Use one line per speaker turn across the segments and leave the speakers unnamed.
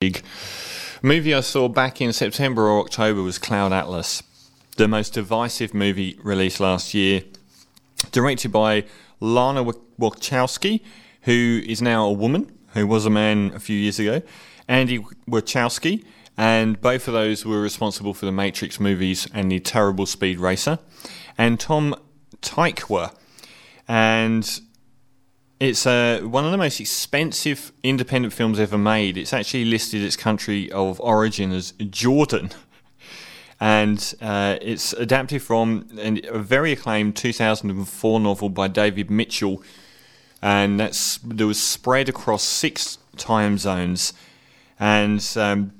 big. movie I saw back in September or October was Cloud Atlas, the most divisive movie released last year, directed by Lana Wachowski, who is now a woman, who was a man a few years ago, Andy Wachowski, and both of those were responsible for the Matrix movies and the terrible Speed Racer, and Tom Tykwer. And it's uh, one of the most expensive independent films ever made. It's actually listed its country of origin as Jordan. And uh, it's adapted from a very acclaimed 2004 novel by David Mitchell. And that's that was spread across six time zones. And um,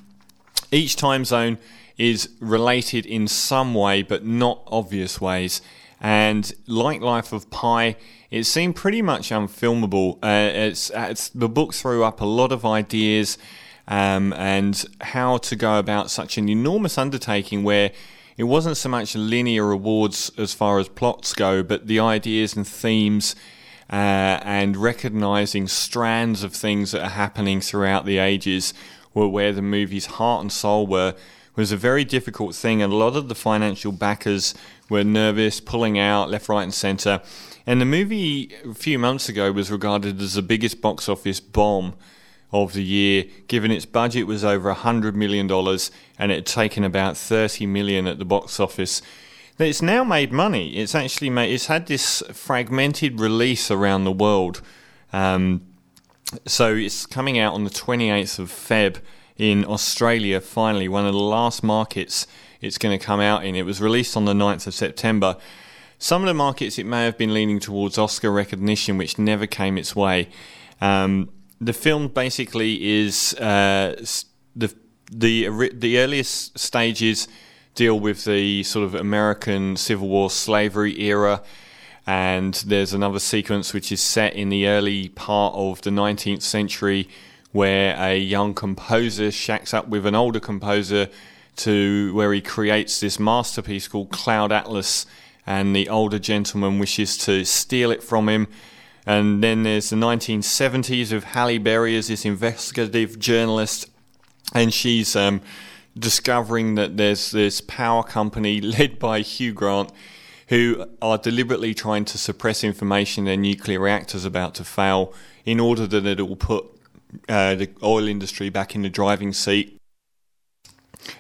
each time zone is related in some way, but not obvious ways. And like Life of Pi, it seemed pretty much unfilmable. Uh, it's, it's, the book threw up a lot of ideas um, and how to go about such an enormous undertaking where it wasn't so much linear rewards as far as plots go, but the ideas and themes uh, and recognizing strands of things that are happening throughout the ages were where the movie's heart and soul were was a very difficult thing and a lot of the financial backers were nervous pulling out left right and center and the movie a few months ago was regarded as the biggest box office bomb of the year, given its budget was over $100 million and it had taken about 30 million at the box office. It's now made money. It's actually made, it's had this fragmented release around the world. Um, so it's coming out on the 28th of Feb in Australia, finally, one of the last markets it's going to come out in. It was released on the 9th of September. Some of the markets it may have been leaning towards Oscar recognition, which never came its way. Um, the film basically is uh, the the the earliest stages deal with the sort of American Civil War slavery era, and there's another sequence which is set in the early part of the 19th century, where a young composer shacks up with an older composer to where he creates this masterpiece called Cloud Atlas and the older gentleman wishes to steal it from him. And then there's the 1970s of Halle Berry as this investigative journalist, and she's um, discovering that there's this power company led by Hugh Grant who are deliberately trying to suppress information their nuclear reactor's about to fail in order that it will put uh, the oil industry back in the driving seat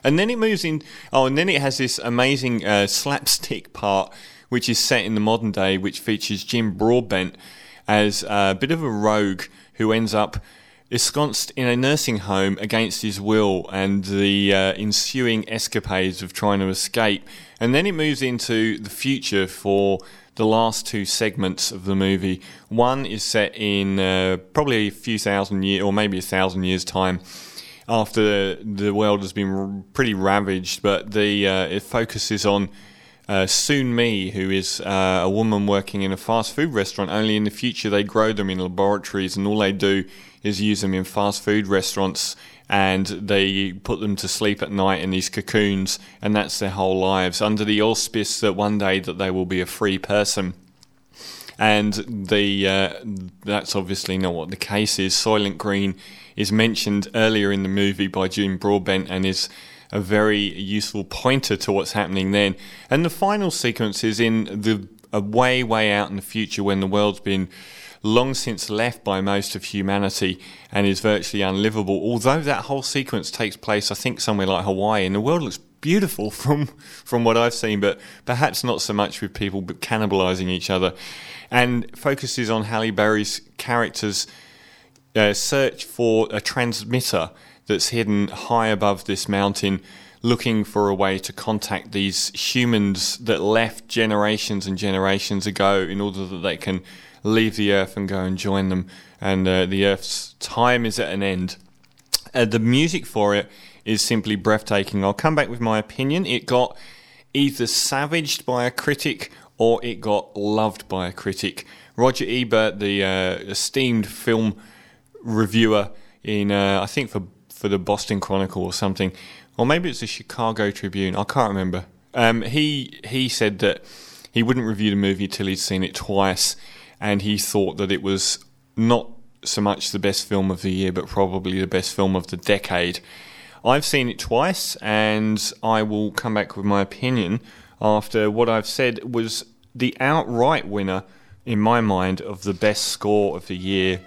and then it moves in. Oh, and then it has this amazing uh, slapstick part, which is set in the modern day, which features Jim Broadbent as a bit of a rogue who ends up ensconced in a nursing home against his will and the uh, ensuing escapades of trying to escape. And then it moves into the future for the last two segments of the movie. One is set in uh, probably a few thousand years, or maybe a thousand years' time after the world has been pretty ravaged, but the uh, it focuses on uh, Sonmi, who is uh, a woman working in a fast food restaurant. Only in the future they grow them in laboratories, and all they do is use them in fast food restaurants, and they put them to sleep at night in these cocoons, and that's their whole lives under the auspice that one day that they will be a free person and the uh, that's obviously not what the case is. Soylent Green is mentioned earlier in the movie by Jim Broadbent and is a very useful pointer to what's happening then. And the final sequence is in the a way way out in the future when the world's been long since left by most of humanity and is virtually unlivable. Although that whole sequence takes place, I think, somewhere like Hawaii, and the world looks beautiful from from what I've seen, but perhaps not so much with people cannibalizing each other, and focuses on Halle Berry's character's uh, search for a transmitter that's hidden high above this mountain. Looking for a way to contact these humans that left generations and generations ago in order that they can leave the earth and go and join them. And uh, the earth's time is at an end. Uh, the music for it is simply breathtaking. I'll come back with my opinion. It got either savaged by a critic or it got loved by a critic. Roger Ebert, the uh, esteemed film reviewer in, uh, I think for for the Boston Chronicle or something, or maybe it's the Chicago Tribune. I can't remember. Um, he he said that he wouldn't review the movie till he'd seen it twice, and he thought that it was not so much the best film of the year, but probably the best film of the decade. I've seen it twice, and I will come back with my opinion after what I've said was the outright winner, in my mind, of the best score of the year,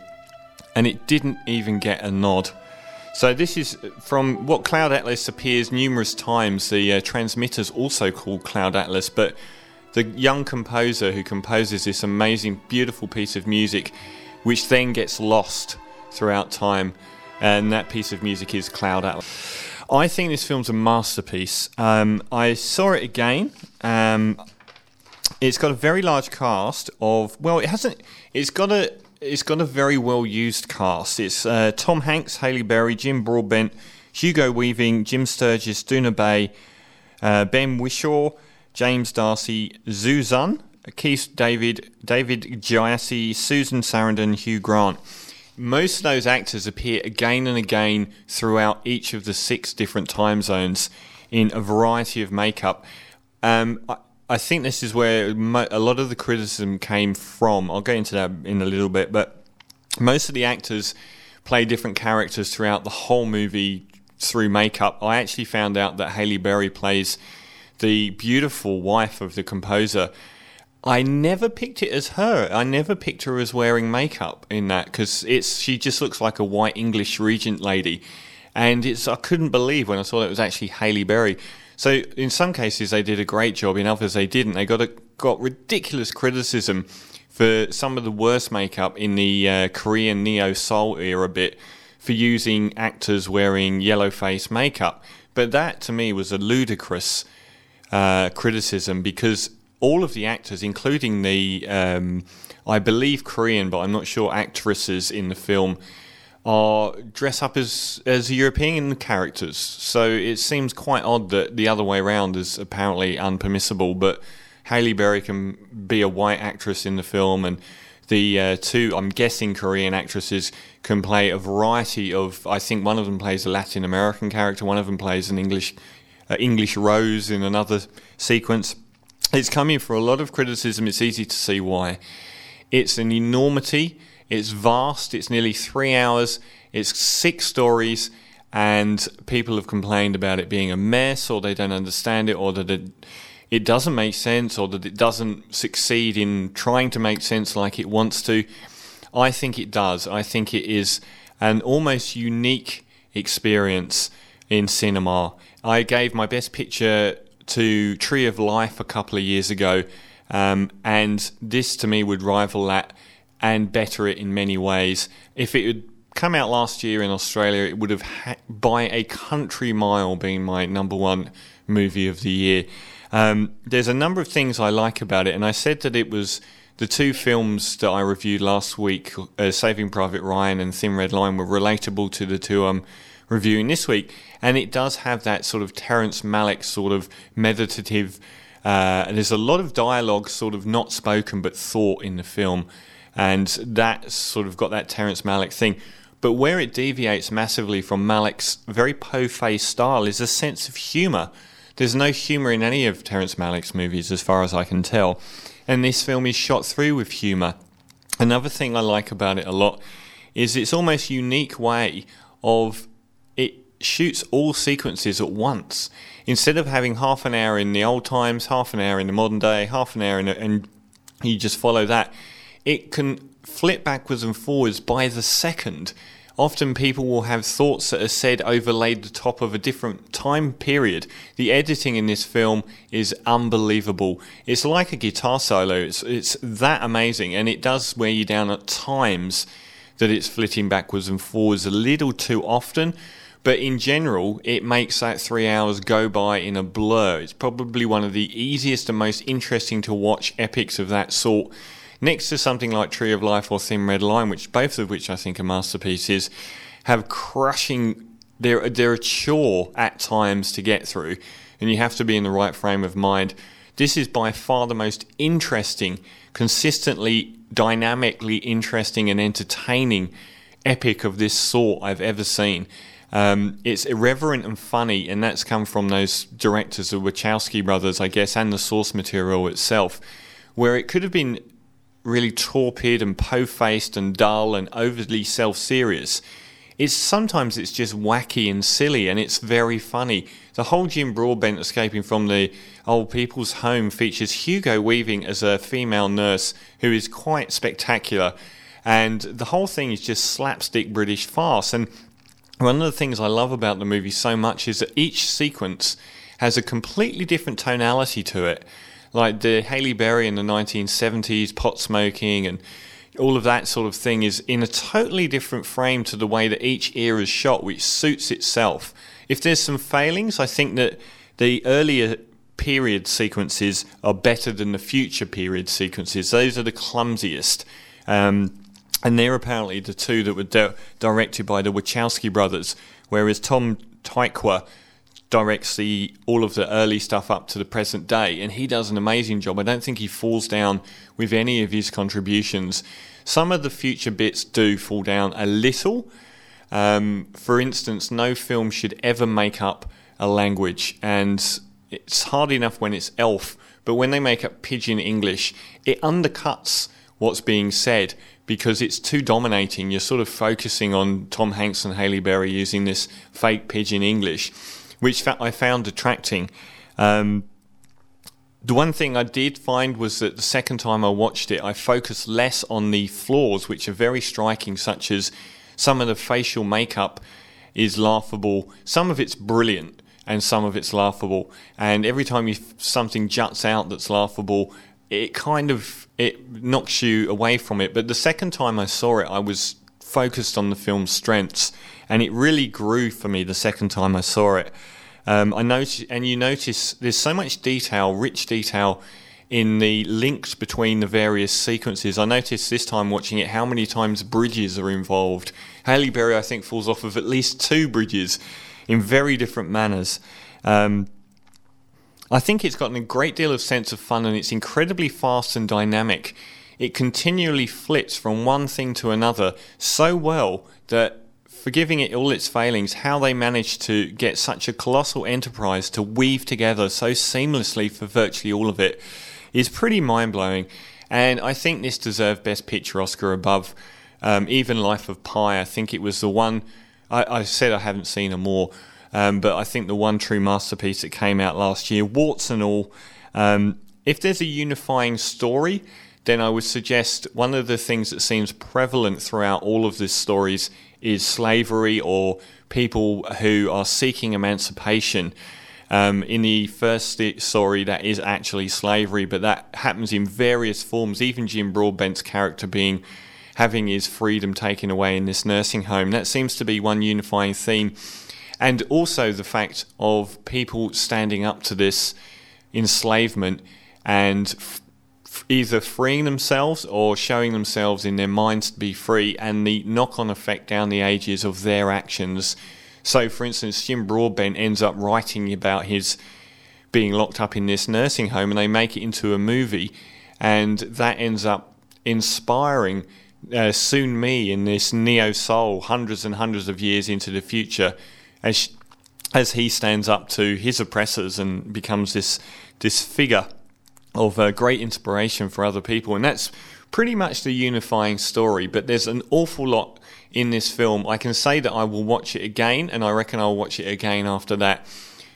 and it didn't even get a nod. So this is from what Cloud Atlas appears numerous times. The uh, transmitter's also called Cloud Atlas, but the young composer who composes this amazing, beautiful piece of music, which then gets lost throughout time, and that piece of music is Cloud Atlas. I think this film's a masterpiece. Um, I saw it again. Um, it's got a very large cast of well, it hasn't. It's got a it's got a very well used cast. It's uh, Tom Hanks, Halle Berry, Jim Broadbent, Hugo Weaving, Jim Sturgess, Doona Bae, uh, Ben Whishaw, James D'Arcy, Zhou Xun, Keith David, David Gyasi, Susan Sarandon, Hugh Grant. Most of those actors appear again and again throughout each of the six different time zones in a variety of makeup. Um, I, I think this is where mo- a lot of the criticism came from. I'll get into that in a little bit, but most of the actors play different characters throughout the whole movie through makeup. I actually found out that Halle Berry plays the beautiful wife of the composer. I never picked it as her. I never picked her as wearing makeup in that because it's she just looks like a white English regent lady, and it's I couldn't believe when I saw that it was actually Halle Berry. So in some cases they did a great job, in others they didn't. They got a, got ridiculous criticism for some of the worst makeup in the uh, Korean Neo Seoul era bit for using actors wearing yellow face makeup. But that to me was a ludicrous uh, criticism because all of the actors, including the um, I believe Korean, but I'm not sure actresses in the film are dress up as as European characters. So it seems quite odd that the other way around is apparently unpermissible. But Halle Berry can be a white actress in the film, and the uh, two, I'm guessing, Korean actresses can play a variety of. I think one of them plays a Latin American character, one of them plays an English uh, English Rose in another sequence. It's coming for a lot of criticism. It's easy to see why. It's an enormity it's vast, it's nearly three hours, it's six stories, and people have complained about it being a mess, or they don't understand it, or that it, it doesn't make sense, or that it doesn't succeed in trying to make sense like it wants to. I think it does. I think it is an almost unique experience in cinema. I gave my best picture to Tree of Life a couple of years ago, um, and this to me would rival that and better it in many ways. If it had come out last year in Australia, it would have ha- by a country mile been my number one movie of the year. Um, there's a number of things I like about it, and I said that it was the two films that I reviewed last week, uh, Saving Private Ryan and Thin Red Line, were relatable to the two I'm reviewing this week, and it does have that sort of Terrence Malick sort of meditative. Uh, there's a lot of dialogue, sort of not spoken but thought in the film and that sort of got that Terrence Malick thing. But where it deviates massively from Malick's very po-faced style is a sense of humour. There's no humour in any of Terrence Malick's movies, as far as I can tell, and this film is shot through with humour. Another thing I like about it a lot is its almost unique way of it shoots all sequences at once. Instead of having half an hour in the old times, half an hour in the modern day, half an hour in, and you just follow that it can flip backwards and forwards by the second. Often people will have thoughts that are said overlaid the top of a different time period. The editing in this film is unbelievable. It's like a guitar solo. It's it's that amazing, and it does wear you down at times that it's flitting backwards and forwards a little too often. But in general, it makes that three hours go by in a blur. It's probably one of the easiest and most interesting to watch epics of that sort next to something like Tree of Life or Thin Red Line, which both of which I think are masterpieces, have crushing. They're they're a chore at times to get through, and you have to be in the right frame of mind. This is by far the most interesting, consistently, dynamically interesting and entertaining epic of this sort I've ever seen. Um, it's irreverent and funny, and that's come from those directors, the Wachowski brothers, I guess, and the source material itself, where it could have been really torpid and po-faced and dull and overly self-serious. It's sometimes it's just wacky and silly and it's very funny. The whole Jim Broadbent escaping from the old people's home features Hugo Weaving as a female nurse who is quite spectacular. And the whole thing is just slapstick British farce. And one of the things I love about the movie so much is that each sequence has a completely different tonality to it. Like the Halle Berry in the 1970s, pot smoking, and all of that sort of thing is in a totally different frame to the way that each era is shot, which suits itself. If there's some failings, I think that the earlier period sequences are better than the future period sequences. Those are the clumsiest. Um, and they're apparently the two that were di- directed by the Wachowski brothers, whereas Tom Tykwer directs the all of the early stuff up to the present day, and he does an amazing job. I don't think he falls down with any of his contributions. Some of the future bits do fall down a little. Um, for instance, no film should ever make up a language, and it's hard enough when it's elf, but when they make up pidgin English, it undercuts what's being said because it's too dominating. You're sort of focusing on Tom Hanks and Halle Berry using this fake pidgin English which I found attracting. Um, the one thing I did find was that the second time I watched it, I focused less on the flaws, which are very striking, such as some of the facial makeup is laughable, some of it's brilliant, and some of it's laughable. And every time you, something juts out that's laughable, it kind of it knocks you away from it. But the second time I saw it, I was focused on the film's strengths, and it really grew for me the second time I saw it. Um, I notice, and you notice there's so much detail, rich detail in the links between the various sequences. I noticed this time watching it how many times bridges are involved. Halle Berry, I think, falls off of at least two bridges in very different manners. Um, I think it's gotten a great deal of sense of fun and it's incredibly fast and dynamic. It continually flits from one thing to another so well that forgiving it all its failings, how they managed to get such a colossal enterprise to weave together so seamlessly for virtually all of it is pretty mind blowing. And I think this deserved Best Picture Oscar above um, even Life of Pi. I think it was the one, I, I said I haven't seen a more, um, but I think the one true masterpiece that came out last year, warts and all. Um, if there's a unifying story, then I would suggest one of the things that seems prevalent throughout all of these stories is slavery or people who are seeking emancipation. Um, in the first story, that is actually slavery, but that happens in various forms. Even Jim Broadbent's character being having his freedom taken away in this nursing home. That seems to be one unifying theme. And also the fact of people standing up to this enslavement and either freeing themselves or showing themselves in their minds to be free and the knock on effect down the ages of their actions. So, for instance, Jim Broadbent ends up writing about his being locked up in this nursing home and they make it into a movie, and that ends up inspiring uh, Sonmi in this Neo Seoul hundreds and hundreds of years into the future as, as he stands up to his oppressors and becomes this, this figure of uh, great inspiration for other people. And that's pretty much the unifying story. But there's an awful lot in this film. I can say that I will watch it again, and I reckon I'll watch it again after that.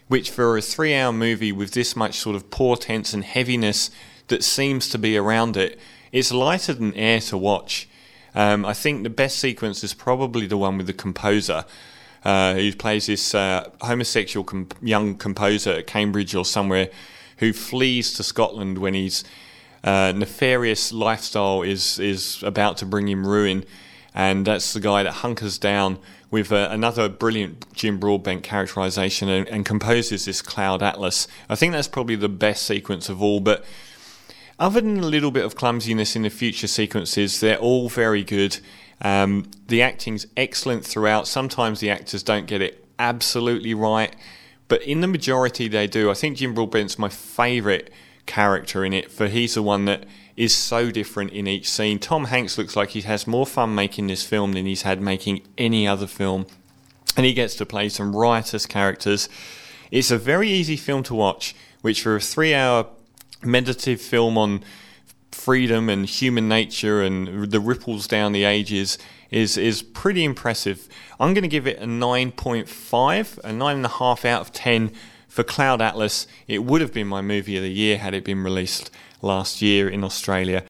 Which, for a three hour movie with this much sort of portents and heaviness that seems to be around it, it's lighter than air to watch. Um, I think the best sequence is probably the one with the composer. Uh, who plays this uh, homosexual com- young composer at Cambridge or somewhere who flees to Scotland when his uh, nefarious lifestyle is is about to bring him ruin, and that's the guy that hunkers down with uh, another brilliant Jim Broadbent characterization and, and, composes this Cloud Atlas. I think that's probably the best sequence of all, but. Other than a little bit of clumsiness in the future sequences, they're all very good. Um, the acting's excellent throughout. Sometimes the actors don't get it absolutely right, but in the majority, they do. I think Jim Broadbent's my favourite character in it, for he's the one that is so different in each scene. Tom Hanks looks like he has more fun making this film than he's had making any other film, and he gets to play some riotous characters. It's a very easy film to watch, which for a three hour meditative film on freedom and human nature and the ripples down the ages is is pretty impressive. I'm going to give it a 9.5, a nine and a half out of 10 for Cloud Atlas. It would have been my movie of the year had it been released last year in Australia.